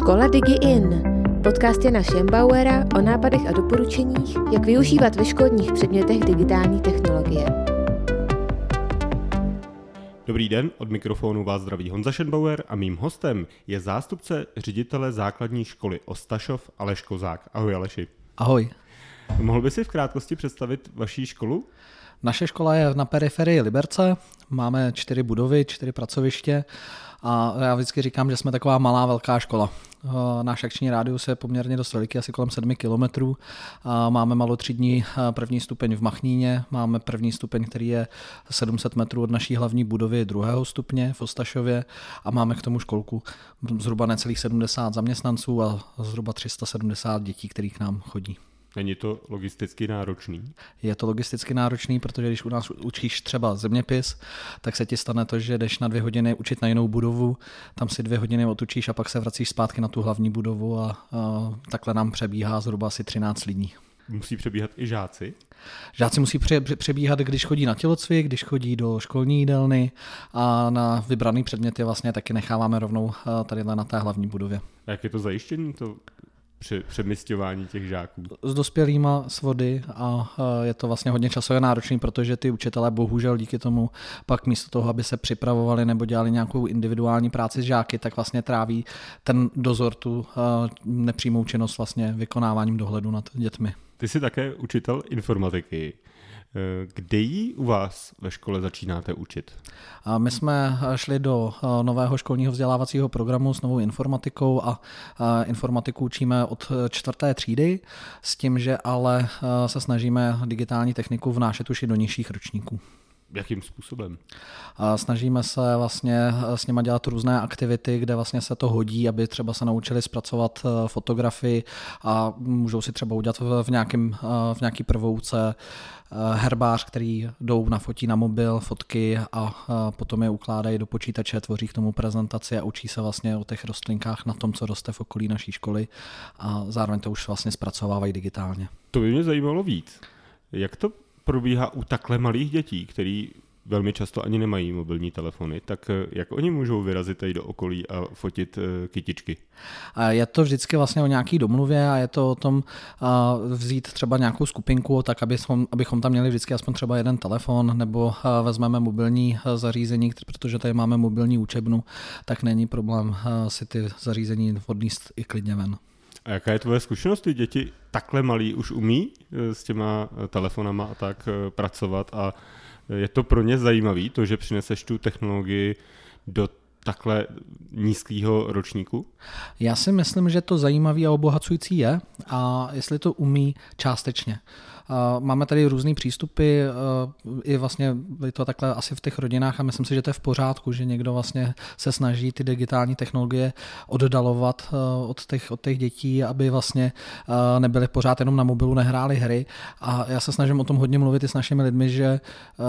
Škola DigiIn. Podcast Jana Schembauera o nápadech a doporučeních, jak využívat ve školních předmětech digitální technologie. Dobrý den, od mikrofonu vás zdraví Honza Schenbauer a mým hostem je zástupce ředitele základní školy Ostašov Aleš Kozák. Ahoj Aleši. Ahoj. Mohl by si v krátkosti představit vaší školu? Naše škola je na periferii Liberce, máme čtyři budovy, čtyři pracoviště a já vždycky říkám, že jsme taková malá velká škola. Eh, náš akční rádius je poměrně dost veliký, asi kolem 7 kilometrů. Máme malotřídní eh, první stupeň v Machníně, máme první stupeň, který je 700 metrů od naší hlavní budovy druhého stupně v Ostašově a máme k tomu školku zhruba necelých 70 zaměstnanců a zhruba 370 dětí, který k nám chodí. Není to logisticky náročný? Je to logisticky náročný, protože když u nás učíš třeba zeměpis, tak se ti stane to, že jdeš na dvě hodiny učit na jinou budovu, tam si dvě hodiny otučíš a pak se vracíš zpátky na tu hlavní budovu a, a takhle nám přebíhá zhruba asi 13 lidí. Musí přebíhat i žáci? Žáci musí přebíhat, když chodí na tělocvik, když chodí do školní jídelny a na vybraný předměty vlastně taky necháváme rovnou tady na té hlavní budově. A jak je to zajištění? To při přemysťování těch žáků? S dospělýma s vody a je to vlastně hodně časově náročný, protože ty učitelé bohužel díky tomu pak místo toho, aby se připravovali nebo dělali nějakou individuální práci s žáky, tak vlastně tráví ten dozor tu nepřímou činnost vlastně vykonáváním dohledu nad dětmi. Ty jsi také učitel informatiky. Kde ji u vás ve škole začínáte učit? My jsme šli do eh, nového školního vzdělávacího programu s novou informatikou a informatiku učíme od čtvrté třídy, s tím, že ale eh, se snažíme digitální techniku vnášet už i do nižších ročníků. Jakým způsobem? Snažíme se vlastně s nimi dělat různé aktivity, kde vlastně se to hodí, aby třeba se naučili zpracovat eh, fotografii a můžou si třeba udělat v, nějakým, eh, v nějaký prvouce eh, herbář, který jdou na fotí na mobil, fotky a potom je ukládají do počítače, tvoří k tomu prezentaci a učí se vlastně o těch rostlinkách na tom, co roste v okolí naší školy a zároveň to už vlastně zpracovávají digitálně. To by mě zajímalo víc. Jak to probíhá u takhle malých dětí, který velmi často ani nemají mobilní telefony, tak eh, jak oni můžou vyrazit tady do okolí a fotit eh, kytičky? Je to vždycky vlastně o nějaký domluvě a je to o tom vzít třeba nějakou skupinku, tak abychom, abychom tam měli vždycky aspoň třeba jeden telefon, nebo vezmeme mobilní zařízení, protože tady máme mobilní učebnu, tak není problém si ty zařízení odníst i klidně ven. A jaká je tvoje zkušenost? Ty děti takhle malí už umí eh, s těma eh, telefonama a tak eh, pracovat a je to pro ně zajímavý, to, že přineseš tu technologii do takhle nízkého ročníku? Já si myslím, že to zajímavý a obohacující je a jestli to umí částečně. Máme tady různé přístupy, i vlastně je to takhle asi v těch rodinách a myslím si, že to je v pořádku, že někdo vlastně se snaží ty digitální technologie oddalovat od těch, od těch dětí, aby vlastně nebyly pořád jenom na mobilu, nehráli hry. A já se snažím o tom hodně mluvit i s našimi lidmi, že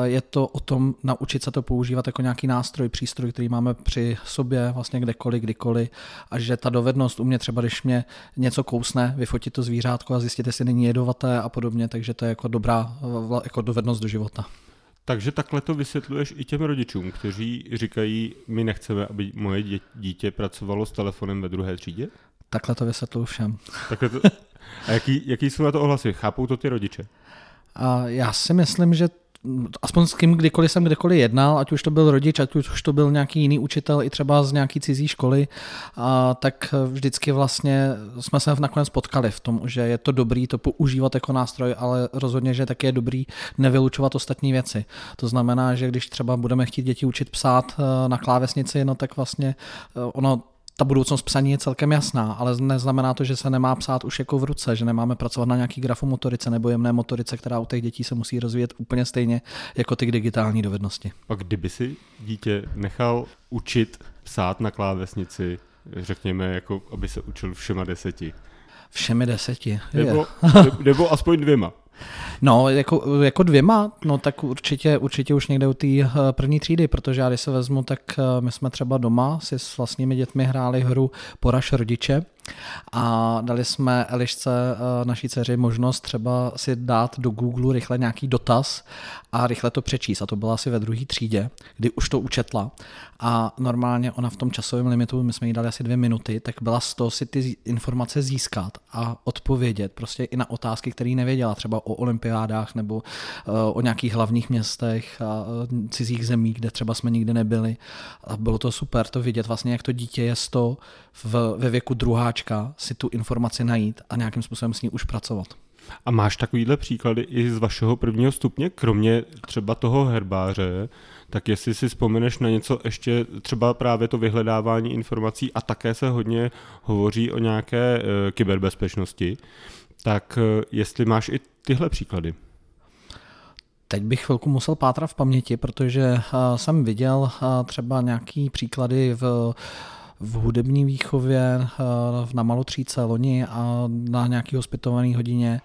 je to o tom naučit se to používat jako nějaký nástroj, přístroj, který máme při sobě vlastně kdekoliv, kdykoliv a že ta dovednost u mě třeba, když mě něco kousne, vyfotit to zvířátko a zjistit, jestli není jedovaté a podobně, takže takže to je jako dobrá jako dovednost do života. Takže takhle to vysvětluješ i těm rodičům, kteří říkají, my nechceme, aby moje dítě pracovalo s telefonem ve druhé třídě? Takhle to vysvětluju všem. Takhle to... A jaký, jaký jsou na to ohlasy? Chápou to ty rodiče? A já si myslím, že aspoň s kým kdykoliv jsem kdekoliv jednal, ať už to byl rodič, ať už to byl nějaký jiný učitel, i třeba z nějaký cizí školy, a tak vždycky vlastně jsme se nakonec potkali v tom, že je to dobrý to používat jako nástroj, ale rozhodně, že taky je dobrý nevylučovat ostatní věci. To znamená, že když třeba budeme chtít děti učit psát eh, na klávesnici, no tak vlastně eh, ono ta budoucnost psaní je celkem jasná, ale neznamená to, že se nemá psát už jako v ruce, že nemáme pracovat na nějaký grafomotorice nebo jemné motorice, která u těch dětí se musí rozvíjet úplně stejně jako ty digitální dovednosti. A kdyby si dítě nechal učit psát na klávesnici, řekněme, jako aby se učil všema deseti? Všemi deseti. Nebo, nebo aspoň dvěma. No, jako, jako dvěma, no tak určitě, určitě už někde u té eh, první třídy, protože já když se vezmu, tak eh, my jsme třeba doma si s vlastními dětmi hráli hru Poraž rodiče a dali jsme Elišce, eh, naší dceři, možnost třeba si dát do Google rychle nějaký dotaz a rychle to přečíst. A to byla asi ve druhé třídě, kdy už to učetla. A normálně ona v tom časovém limitu, my jsme jí dali asi dvě minuty, tak byla z toho si ty informace získat a odpovědět prostě i na otázky, které nevěděla, třeba o olympiádách nebo uh, o nějakých hlavních městech a uh, cizích zemí, kde třeba jsme nikdy nebyli. A bylo to super to vidět vlastně, jak to dítě je to v, ve věku druháčka si tu informaci najít a nějakým způsobem s ní už pracovat. A máš takovýhle příklady i z vašeho prvního stupně, kromě třeba toho herbáře, tak jestli si vzpomeneš na něco ještě, třeba právě to vyhledávání informací a také se hodně hovoří o nějaké e, kyberbezpečnosti, tak e, jestli máš i tyhle příklady. Teď bych chvilku musel pátrat v paměti, protože uh, jsem viděl uh, třeba nějaký příklady v v hudební výchově eh, na malotříce loni a na nějaký hospitovaný hodině,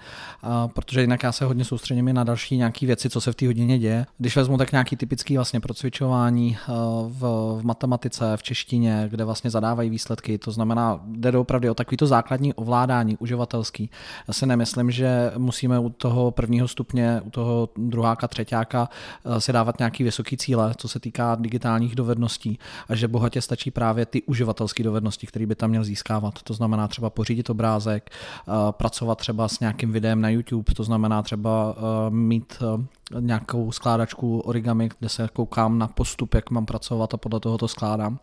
protože jinak já se hodně soustředím na další nějaké věci, co se v té hodině děje. Když vezmu tak nějaký typický vlastně procvičování eh, v, v matematice, v češtině, kde vlastně zadávají výsledky, to znamená, jde opravdu o takovýto základní ovládání uživatelský. Já si nemyslím, že musíme u toho prvního stupně, u toho druháka, třetíáka eh, si dávat nějaký vysoký cíle, co se týká digitálních dovedností a že bohatě stačí právě ty uživatelské uživatelské dovednosti, které by tam měl získávat. To znamená třeba pořídit obrázek, eh, pracovat třeba s nějakým videem na YouTube, to znamená třeba eh, mít eh, nějakou skládačku origami, kde se koukám na postup, jak mám pracovat a podle toho to skládám.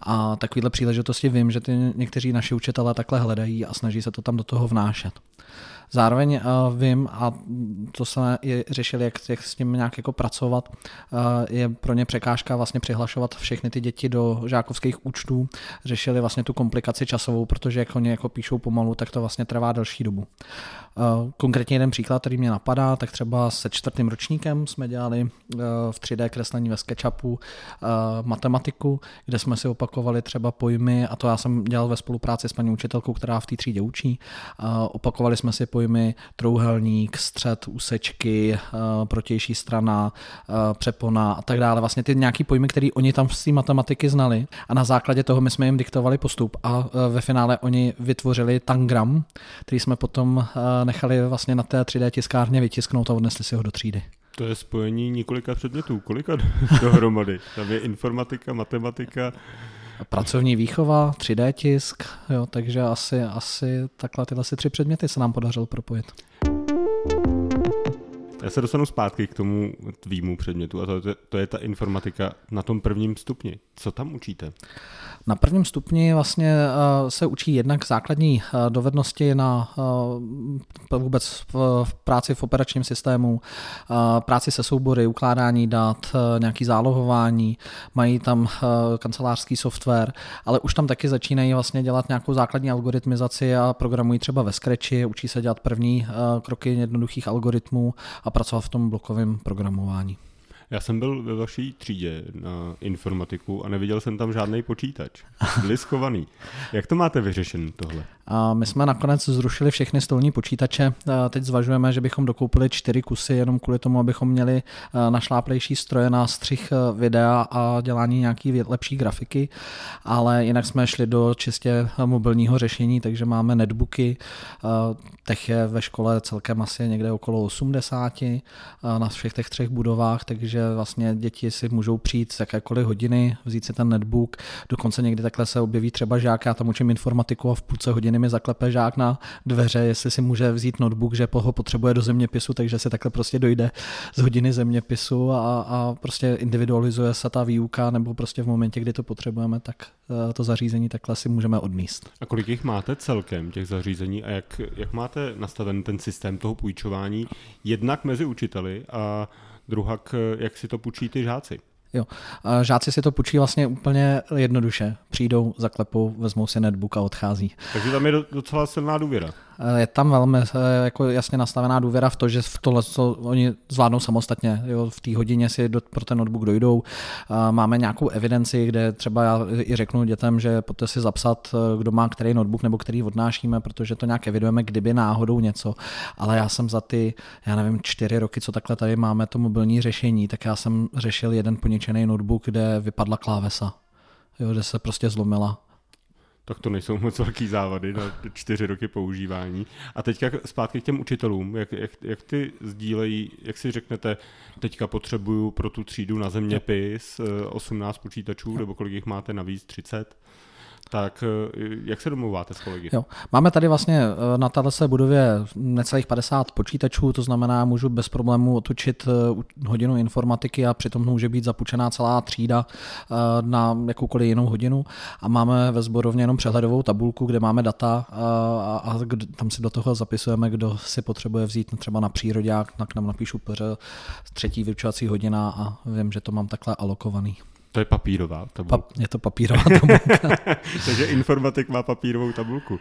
A takovéhle příležitosti vím, že ty někteří naši učitelé takhle hledají a snaží se to tam do toho vnášet. Zároveň uh, vím, a to jsme i řešili, jak, jak s tím nějak jako pracovat, uh, je pro ně překážka vlastně přihlašovat všechny ty děti do žákovských účtů. Řešili vlastně tu komplikaci časovou, protože jak oni jako píšou pomalu, tak to vlastně trvá delší dobu. Uh, konkrétně jeden příklad, který mě napadá, tak třeba se čtvrtým ročníkem jsme dělali uh, v 3D kreslení ve SketchUpu uh, matematiku, kde jsme si opakovali třeba pojmy, a to já jsem dělal ve spolupráci s paní učitelkou, která v té třídě učí. Opakovali jsme si pojmy trouhelník, střed, úsečky, eh, protější strana, eh, přepona a tak dále. Vlastně ty nějaký pojmy, které oni tam z té matematiky znali a na základě toho my jsme jim diktovali postup a eh, ve finále oni vytvořili tangram, který jsme potom nechali vlastně na té 3D tiskárně vytisknout a odnesli si ho do třídy. To je spojení několika předmětů. Kolika dohromady? Tam je informatika, matematika, pracovní výchova, 3D tisk, jo, takže asi, asi takhle tyhle si tři předměty se nám podařilo propojit. Já se dostanu zpátky k tomu tvýmu předmětu a to, to je ta informatika na tom prvním stupni. Co tam učíte? Na prvním stupni vlastně eh, se učí jednak základní eh, dovednosti na eh, vůbec v práci v operačním systému, práci se soubory, ukládání dat, nějaký zálohování, mají tam kancelářský software, ale už tam taky začínají vlastně dělat nějakou základní algoritmizaci a programují třeba ve Scratchi, učí se dělat první kroky jednoduchých algoritmů a pracovat v tom blokovém programování. Já jsem byl ve vaší třídě na informatiku a neviděl jsem tam žádný počítač. Byli schovaný. Jak to máte vyřešen tohle? A my jsme nakonec zrušili všechny stolní počítače. Teď zvažujeme, že bychom dokoupili čtyři kusy jenom kvůli tomu, abychom měli našláplejší stroje na střih videa a dělání nějaký lepší grafiky, ale jinak jsme šli do čistě mobilního řešení, takže máme netbooky, těch je ve škole celkem asi někde okolo 80 na všech těch třech budovách, takže vlastně děti si můžou přijít z jakékoliv hodiny, vzít si ten netbook, dokonce někdy takhle se objeví třeba žák, já tam učím informatiku a v půlce hodiny mi zaklepe žák na dveře, jestli si může vzít notebook, že ho potřebuje do zeměpisu, takže se takhle prostě dojde z hodiny zeměpisu a, a prostě individualizuje se ta výuka, nebo prostě v momentě, kdy to potřebujeme, tak eh, to zařízení takhle si můžeme odníst. A kolik jich máte celkem, těch zařízení, a jak, jak máte nastaven ten systém toho půjčování, jednak mezi učiteli a druhak, jak si to půjčí ty žáci? Jo. Žáci si to půjčí vlastně úplně jednoduše. Přijdou, zaklepou, vezmou si netbook a odchází. Takže tam je docela silná důvěra. Je tam velmi jako jasně nastavená důvěra v to, že v tohle to oni zvládnou samostatně. Jo, v té hodině si do, pro ten notebook dojdou. Máme nějakou evidenci, kde třeba já i řeknu dětem, že pojďte si zapsat, kdo má který notebook nebo který odnášíme, protože to nějak evidujeme, kdyby náhodou něco. Ale já jsem za ty, já nevím, čtyři roky, co takhle tady máme to mobilní řešení, tak já jsem řešil jeden poničený notebook, kde vypadla klávesa. Jo, kde se prostě zlomila tak to nejsou moc velký závady na čtyři roky používání. A teďka zpátky k těm učitelům, jak, jak, jak ty sdílejí, jak si řeknete, teďka potřebuju pro tu třídu na zeměpis 18 eh, počítačů, nebo kolik jich máte navíc, 30? Tak eh, jak se domluváte s kolegy? Jo. Máme tady vlastně eh, na této budově necelých 50 počítačů, to znamená, můžu bez problémů otočit eh, hodinu informatiky a přitom může být zapučená celá třída na jakoukoliv jinou hodinu. A máme ve sborovně jenom přehledovou tabulku, kde máme data a, tam si do toho zapisujeme, kdo si potřebuje vzít třeba na přírodě, k nám napíšu třetí vyučovací hodina a vím, že to mám takhle alokovaný. To je papírová tabulka. Pa, je to papírová tabulka. Takže informatik má papírovou tabulku.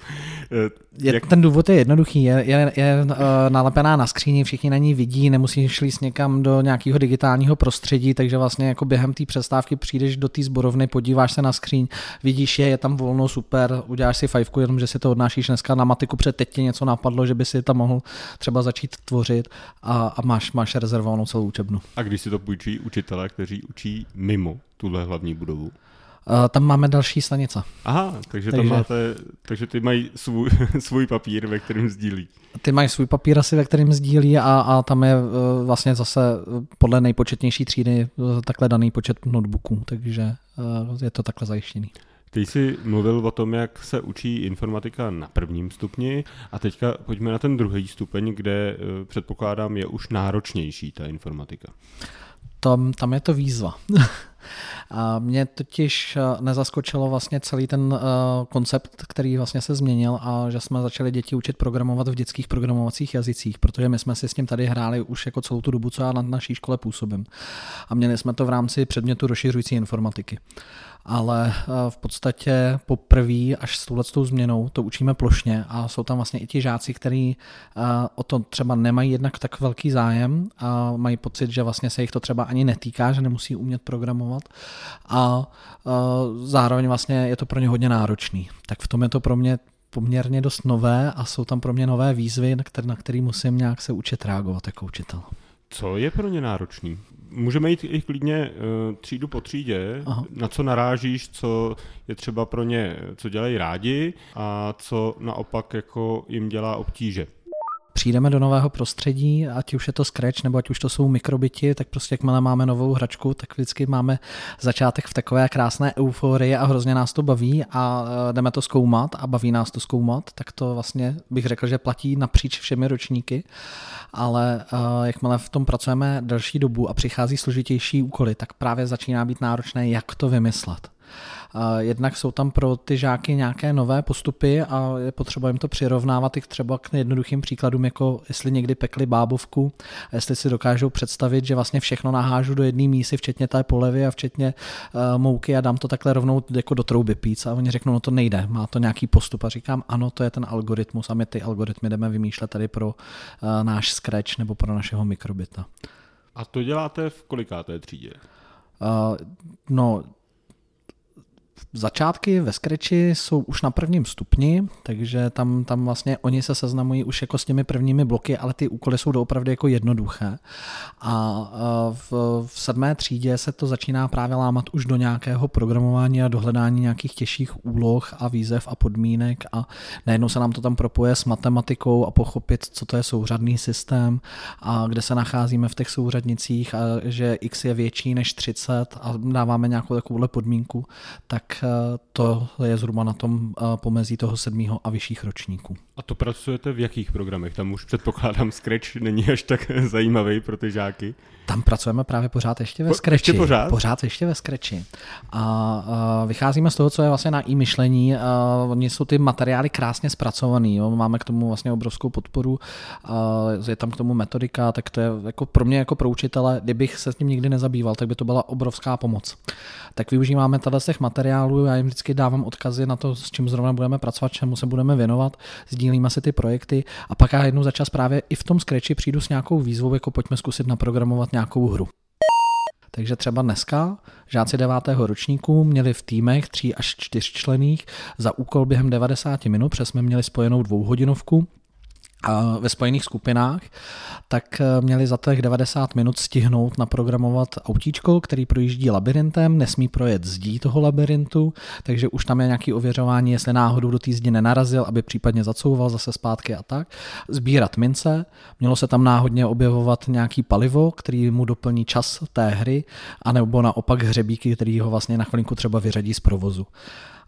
Eh, je, Jak... Ten důvod je jednoduchý, je, je, je uh, nalepená na skříni, všichni na ní vidí, nemusíš šli někam do nějakého digitálního prostředí, takže vlastně jako během té přestávky přijdeš do té zborovny, podíváš se na skříň, vidíš je, je tam volno, super, uděláš si fajfku, jenom že si to odnášíš dneska na matiku, před teď tě něco napadlo, že by si tam mohl třeba začít tvořit a, a máš, máš rezervovanou celou učebnu. A když si to půjčí učitelé, kteří učí mimo tuhle hlavní budovu? Uh, tam máme další stanice. Aha, takže, takže, tam máte, takže ty mají svůj, svůj papír, ve kterém sdílí. Ty mají svůj papír asi, ve kterém sdílí a, a tam je uh, vlastně zase podle nejpočetnější třídy uh, takhle daný počet notebooků, takže je to takhle zajištěný. Ty jsi mluvil o tom, jak se učí informatika na prvním stupni a teďka pojďme na ten druhý stupeň, kde předpokládám je už náročnější ta informatika tam, tam je to výzva. A mě totiž eh, nezaskočilo vlastně celý ten uh, koncept, který vlastně se změnil a že jsme začali děti učit programovat v dětských programovacích jazycích, protože my jsme si s tím tady hráli už jako celou tu dobu, co já na naší škole působím. A měli jsme to v rámci předmětu rozšiřující informatiky ale eh, v podstatě poprvé až s touhletou změnou to učíme plošně a jsou tam vlastně i ti žáci, kteří eh, o to třeba nemají jednak tak velký zájem a mají pocit, že vlastně se jich to třeba ani netýká, že nemusí umět programovat a eh, zároveň vlastně je to pro ně hodně náročný. Tak v tom je to pro mě poměrně dost nové a jsou tam pro mě nové výzvy, na které, na který musím nějak se učit reagovat jako učitel. Co je pro ně náročný? Můžeme jít i klidně uh, třídu po třídě, Aha. na co narážíš, co je třeba pro ně, co dělají rádi a co naopak jako jim dělá obtíže přijdeme do nového prostředí, ať už je to Scratch nebo ať už to jsou mikrobiti, tak prostě jakmile máme novou hračku, tak vždycky máme začátek v takové krásné euforii a hrozně nás to baví a e, jdeme to zkoumat a baví nás to zkoumat, tak to vlastně bych řekl, že platí napříč všemi ročníky, ale uh, jakmile v tom pracujeme delší dobu a přichází složitější úkoly, tak právě začíná být náročné, jak to vymyslet. Jednak jsou tam pro ty žáky nějaké nové postupy a je potřeba jim to přirovnávat i třeba k jednoduchým příkladům, jako jestli někdy pekli bábovku a jestli si dokážou představit, že vlastně všechno nahážu do jedné mísy, včetně té polevy a včetně uh, mouky a dám to takhle rovnou jako do trouby píc a oni řeknou, no to nejde, má to nějaký postup a říkám, ano, to je ten algoritmus a my ty algoritmy jdeme vymýšlet tady pro uh, náš Scratch nebo pro našeho mikrobita. A to děláte v kolikáté třídě? Uh, no, Začátky ve Scratchi jsou už na prvním stupni, takže tam, tam vlastně oni se seznamují už jako s těmi prvními bloky, ale ty úkoly jsou doopravdy jako jednoduché. A v, v sedmé třídě se to začíná právě lámat už do nějakého programování a dohledání nějakých těžších úloh a výzev a podmínek a najednou se nám to tam propoje s matematikou a pochopit, co to je souřadný systém a kde se nacházíme v těch souřadnicích a že x je větší než 30 a dáváme nějakou takovouhle podmínku, tak to je zhruba na tom eh, pomezí toho sedmého a vyšších ročníků. A to pracujete v jakých programech? Tam už předpokládám Scratch není až tak zajímavý pro ty žáky. Tam pracujeme právě pořád ještě ve po, Scratchi. Ještě pořád? Pořád ještě ve Scratchi. A, a vycházíme z toho, co je vlastně na e-myšlení. Oni jsou ty materiály krásně zpracovaný. Jo. Máme k tomu vlastně obrovskou podporu. A je tam k tomu metodika, tak to je jako pro mě jako pro učitele, kdybych se s tím nikdy nezabýval, tak by to byla obrovská pomoc. Tak využíváme tady z těch materiálů já jim vždycky dávám odkazy na to, s čím zrovna budeme pracovat, čemu se budeme věnovat, sdílíme si ty projekty a pak já jednou za čas právě i v tom Scratchi přijdu s nějakou výzvou, jako pojďme zkusit naprogramovat nějakou hru. Takže třeba dneska žáci devátého ročníku měli v týmech tří až čtyřčlených za úkol během 90 minut, přes jsme měli spojenou dvouhodinovku, ve spojených skupinách, tak eh, měli za těch 90 minut stihnout naprogramovat autíčko, který projíždí labirintem, nesmí projet zdí toho labirintu, takže už tam je nějaké ověřování, jestli náhodou do té zdi nenarazil, aby případně zacouval zase zpátky a tak. Sbírat mince, mělo se tam náhodně objevovat nějaký palivo, který mu doplní čas té hry, anebo naopak hřebíky, který ho vlastně na chvilinku třeba vyřadí z provozu.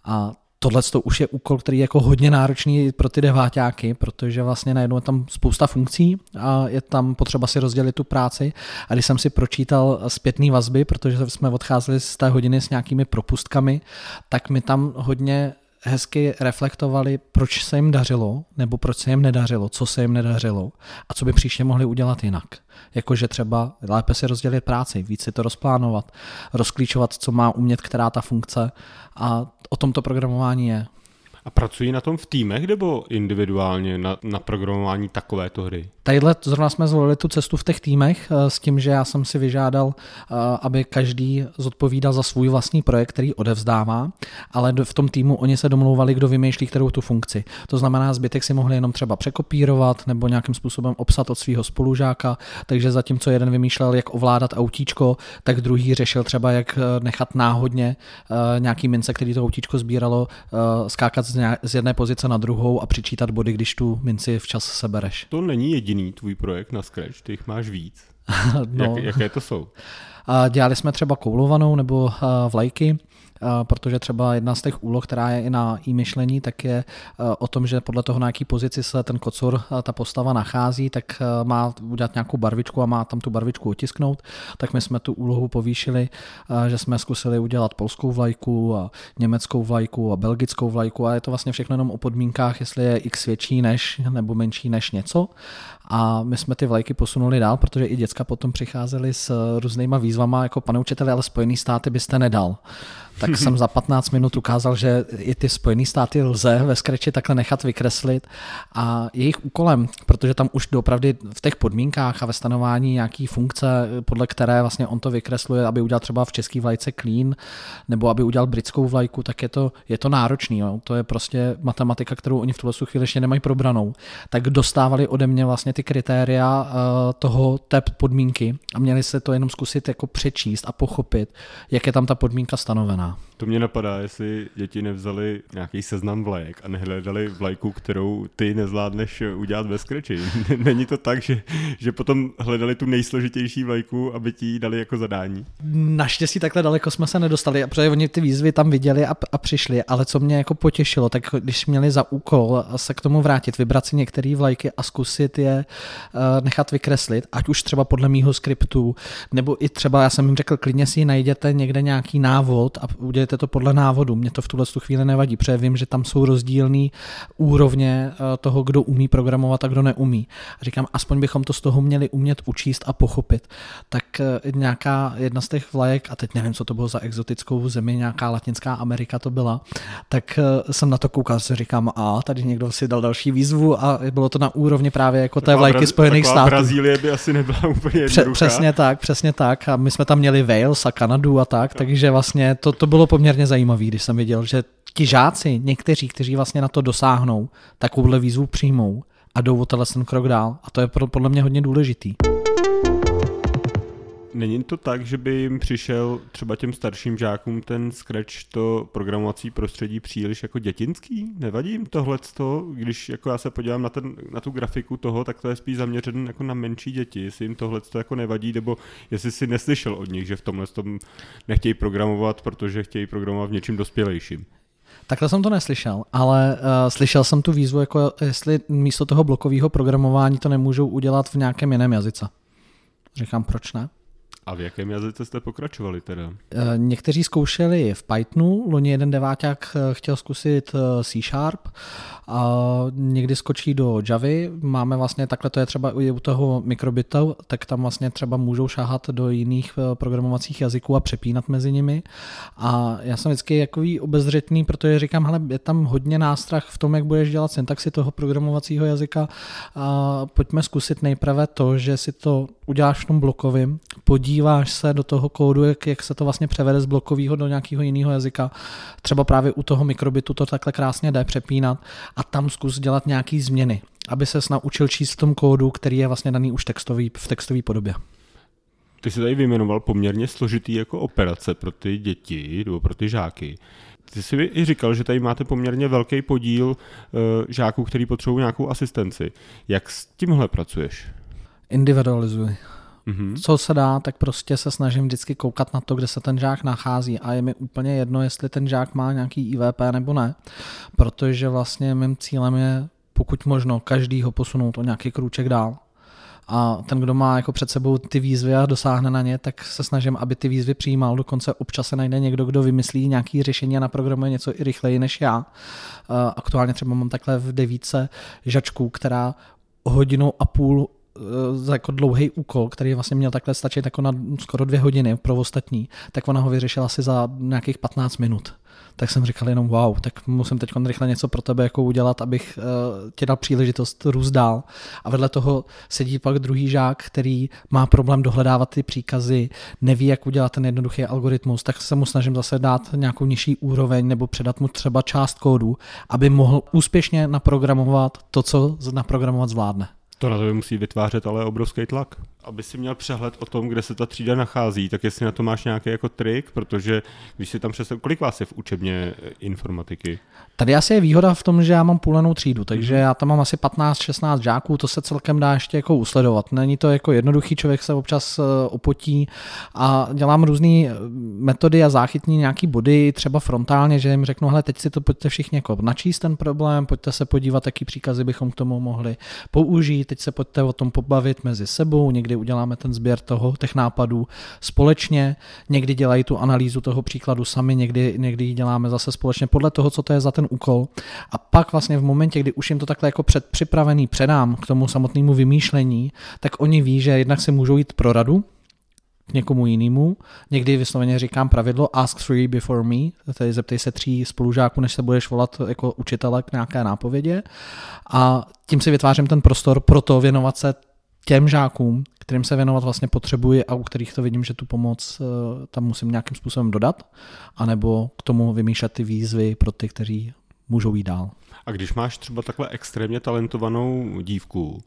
A tohle to už je úkol, který je jako hodně náročný pro ty deváťáky, protože vlastně najednou je tam spousta funkcí a je tam potřeba si rozdělit tu práci. A když jsem si pročítal zpětný vazby, protože jsme odcházeli z té hodiny s nějakými propustkami, tak mi tam hodně hezky reflektovali, proč se jim dařilo, nebo proč se jim nedařilo, co se jim nedařilo a co by příště mohli udělat jinak. Jakože třeba lépe si rozdělit práci, víc si to rozplánovat, rozklíčovat, co má umět která ta funkce a o tom to programování je. A pracují na tom v týmech nebo individuálně na, na programování takovéto hry? Tadyhle zrovna jsme zvolili tu cestu v těch týmech eh, s tím, že já jsem si vyžádal, eh, aby každý zodpovídal za svůj vlastní projekt, který odevzdává, ale v tom týmu oni se domlouvali, kdo vymýšlí kterou tu funkci. To znamená, zbytek si mohli jenom třeba překopírovat nebo nějakým způsobem obsat od svého spolužáka, takže zatímco jeden vymýšlel, jak ovládat autíčko, tak druhý řešil třeba, jak eh, nechat náhodně nějaký mince, který to autíčko sbíralo, skákat z jedné pozice na druhou a přičítat body, když tu minci včas sebereš. To není jediný tvůj projekt na Scratch, ty jich máš víc. no. Jak, jaké to jsou? Dělali jsme třeba koulovanou nebo vlajky, protože třeba jedna z těch úloh, která je i na e-myšlení, tak je o tom, že podle toho, na jaký pozici se ten kocor, ta postava nachází, tak má udělat nějakou barvičku a má tam tu barvičku otisknout. Tak my jsme tu úlohu povýšili, že jsme zkusili udělat polskou vlajku a německou vlajku a belgickou vlajku a je to vlastně všechno jenom o podmínkách, jestli je x větší než nebo menší než něco. A my jsme ty vlajky posunuli dál, protože i děcka potom přicházeli s různýma výzvama, jako pane učiteli, ale Spojený státy byste nedal tak jsem za 15 minut ukázal, že i ty Spojené státy lze ve Scratchi takhle nechat vykreslit a jejich úkolem, protože tam už doopravdy v těch podmínkách a ve stanování nějaký funkce, podle které vlastně on to vykresluje, aby udělal třeba v český vlajce clean, nebo aby udělal britskou vlajku, tak je to, je to náročný. Jo. To je prostě matematika, kterou oni v tuhle chvíli ještě nemají probranou. Tak dostávali ode mě vlastně ty kritéria uh, toho té podmínky a měli se to jenom zkusit jako přečíst a pochopit, jak je tam ta podmínka stanovená. To mě napadá, jestli děti nevzali nějaký seznam vlajek a nehledali vlajku, kterou ty nezvládneš udělat ve Scratchi. Není to tak, že, že potom hledali tu nejsložitější vlajku, aby ti ji dali jako zadání? Naštěstí takhle daleko jsme se nedostali, protože oni ty výzvy tam viděli a, a přišli, ale co mě jako potěšilo, tak když měli za úkol se k tomu vrátit, vybrat si některé vlajky a zkusit je nechat vykreslit, ať už třeba podle mýho skriptu, nebo i třeba, já jsem jim řekl, klidně si najděte někde nějaký návod a udělejte to podle návodu. Mě to v tuhle chvíli nevadí, protože vím, že tam jsou rozdílné úrovně eh, toho, kdo umí programovat a kdo neumí. A říkám, aspoň bychom to z toho měli umět učíst a pochopit. Tak eh, nějaká jedna z těch vlajek, a teď nevím, co to bylo za exotickou zemi, nějaká Latinská Amerika to byla, tak eh, jsem na to koukal, si říkám, a tady někdo si dal další výzvu a bylo to na úrovni právě jako té vlajky Braz- Spojených států. Brazílie by asi nebyla úplně Pře- Přesně tak, přesně tak. A my jsme tam měli Wales a Kanadu a tak, takže vlastně to, to bylo poměrně zajímavé, když jsem viděl, že ti žáci, někteří, kteří vlastně na to dosáhnou, takovouhle výzvu přijmou a jdou o ten krok dál. A to je podle mě hodně důležitý. Není to tak, že by jim přišel třeba těm starším žákům ten Scratch, to programovací prostředí příliš jako dětinský? Nevadí jim tohle, když jako já se podívám na, ten, na tu grafiku toho, tak to je spíš zaměřen jako na menší děti, jestli jim tohle jako nevadí, nebo jestli si neslyšel od nich, že v tomhle tom nechtějí programovat, protože chtějí programovat v něčím dospělejším. Takhle jsem to neslyšel, ale uh, slyšel jsem tu výzvu, jako jestli místo toho blokového programování to nemůžou udělat v nějakém jiném jazyce. Říkám, proč ne? A v jakém jazyce jste pokračovali teda? Eh, někteří zkoušeli v Pythonu, loni jeden deváťák eh, chtěl zkusit eh, C Sharp, a někdy skočí do Javy, máme vlastně takhle, to je třeba u toho mikrobitu, tak tam vlastně třeba můžou šáhat do jiných programovacích jazyků a přepínat mezi nimi. A já jsem vždycky jakový obezřetný, protože říkám, hele, je tam hodně nástrah v tom, jak budeš dělat syntaxi toho programovacího jazyka. A pojďme zkusit nejprve to, že si to uděláš v tom blokovým, podíváš se do toho kódu, jak, jak se to vlastně převede z blokového do nějakého jiného jazyka. Třeba právě u toho mikrobitu to takhle krásně jde přepínat a tam zkus dělat nějaké změny, aby se naučil číst v tom kódu, který je vlastně daný už textový, v textové podobě. Ty jsi tady vyjmenoval poměrně složitý jako operace pro ty děti nebo pro ty žáky. Ty jsi i říkal, že tady máte poměrně velký podíl uh, žáků, který potřebují nějakou asistenci. Jak s tímhle pracuješ? Individualizuji. Mm-hmm. Co se dá, tak prostě se snažím vždycky koukat na to, kde se ten žák nachází a je mi úplně jedno, jestli ten žák má nějaký IVP nebo ne, protože vlastně mým cílem je pokud možno každýho posunout o nějaký krůček dál. A ten, kdo má jako před sebou ty výzvy a dosáhne na ně, tak se snažím, aby ty výzvy přijímal. Dokonce občas se najde někdo, kdo vymyslí nějaký řešení a naprogramuje něco i rychleji než já. Aktuálně třeba mám takhle v devíce žačku, která hodinu a půl za jako dlouhý úkol, který vlastně měl takhle stačit jako na skoro dvě hodiny pro ostatní, tak ona ho vyřešila asi za nějakých 15 minut. Tak jsem říkal jenom wow, tak musím teď rychle něco pro tebe jako udělat, abych uh, ti dal příležitost růst dál. A vedle toho sedí pak druhý žák, který má problém dohledávat ty příkazy, neví, jak udělat ten jednoduchý algoritmus, tak se mu snažím zase dát nějakou nižší úroveň nebo předat mu třeba část kódu, aby mohl úspěšně naprogramovat to, co naprogramovat zvládne. To na to musí vytvářet ale obrovský tlak aby si měl přehled o tom, kde se ta třída nachází, tak jestli na to máš nějaký jako trik, protože když si tam přes... Kolik vás je v učebně eh, informatiky? Tady asi je výhoda v tom, že já mám půlenou třídu, takže mhm. já tam mám asi 15-16 žáků, to se celkem dá ještě jako usledovat. Není to jako jednoduchý, člověk se občas eh, opotí a dělám různé eh, metody a záchytní nějaký body, třeba frontálně, že jim řeknu, hele, teď si to pojďte všichni jako načíst ten problém, pojďte se podívat, jaký příkazy bychom k tomu mohli použít, teď se pojďte o tom pobavit mezi sebou, někdy uděláme ten sběr toho, těch nápadů společně, někdy dělají tu analýzu toho příkladu sami, někdy, někdy ji děláme zase společně podle toho, co to je za ten úkol. A pak vlastně v momentě, kdy už jim to takhle jako předpřipravený předám k tomu samotnému vymýšlení, tak oni ví, že jednak si můžou jít pro radu, k někomu jinému. Někdy vysloveně říkám pravidlo ask three before me, tedy zeptej se tří spolužáků, než se budeš volat jako učitele k nějaké nápovědě. A tím si vytvářím ten prostor pro to věnovat se těm žákům, kterým se věnovat vlastně potřebuji a u kterých to vidím, že tu pomoc eh, tam musím nějakým způsobem dodat, anebo k tomu vymýšlet ty výzvy pro ty, kteří můžou jít dál. A když máš třeba takhle extrémně talentovanou dívku,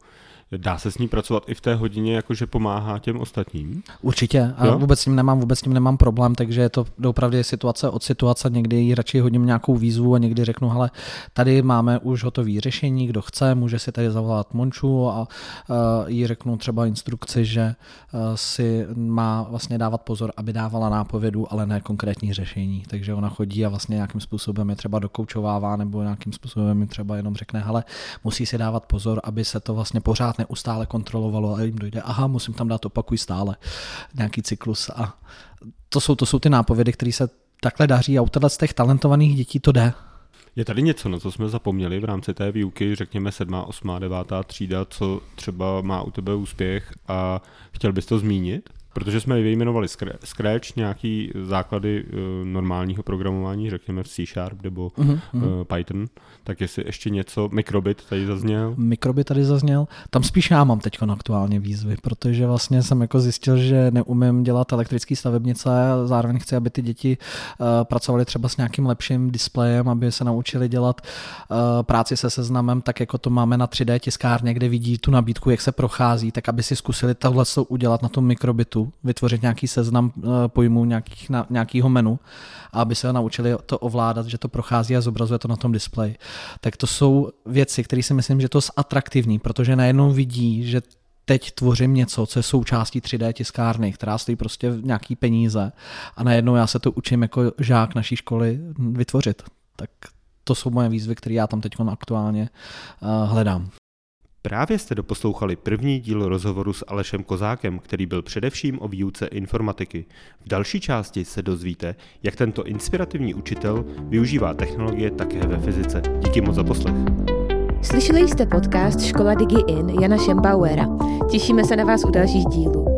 Dá se s ní pracovat i v té hodině, jakože pomáhá těm ostatním? Určitě. A jo? vůbec s tím nemám, vůbec s tím nemám problém, takže je to opravdu situace od situace. Někdy jí radši hodím nějakou výzvu a někdy řeknu, hele, tady máme už hotové řešení, kdo chce, může si tady zavolat Monču a uh, jí řeknu třeba instrukci, že uh, si má vlastně dávat pozor, aby dávala nápovědu, ale ne konkrétní řešení. Takže ona chodí a vlastně nějakým způsobem je třeba dokoučovává nebo nějakým způsobem mi třeba jenom řekne, hele, musí si dávat pozor, aby se to vlastně pořád neustále kontrolovalo a jim dojde, aha, musím tam dát opakuj stále nějaký cyklus a to jsou, to jsou ty nápovědy, které se takhle daří a u z těch talentovaných dětí to jde. Je tady něco, na co jsme zapomněli v rámci té výuky, řekněme 7., 8., 9. třída, co třeba má u tebe úspěch a chtěl bys to zmínit? Protože jsme vyjmenovali Scratch, nějaký základy uh, normálního programování, řekněme v C Sharp nebo uh-huh, uh, Python, tak jestli ještě něco, Microbit tady zazněl? Microbit tady zazněl, tam spíš já mám teď aktuálně výzvy, protože vlastně jsem jako zjistil, že neumím dělat elektrické stavebnice, zároveň chci, aby ty děti uh, pracovaly třeba s nějakým lepším displejem, aby se naučili dělat práci se seznamem, tak jako to máme na 3D tiskárně, kde vidí tu nabídku, jak se prochází, tak aby si zkusili tohle udělat na tom mikrobitu vytvořit nějaký seznam eh, pojmů nějakých, nějakýho menu, a aby se naučili to ovládat, že to prochází a zobrazuje to na tom displeji. Tak to jsou věci, které si myslím, že to je atraktivní, protože najednou vidí, že teď tvořím něco, co je součástí 3D tiskárny, která stojí prostě nějaký peníze a najednou já se to učím jako žák naší školy vytvořit. Tak to jsou moje výzvy, které já tam teď aktuálně uh, hledám. Právě jste doposlouchali první díl rozhovoru s Alešem Kozákem, který byl především o výuce informatiky. V další části se dozvíte, jak tento inspirativní učitel využívá technologie také ve fyzice. Díky moc za poslech. Slyšeli jste podcast Škola Digi In Jana Šembauera. Těšíme se na vás u dalších dílů.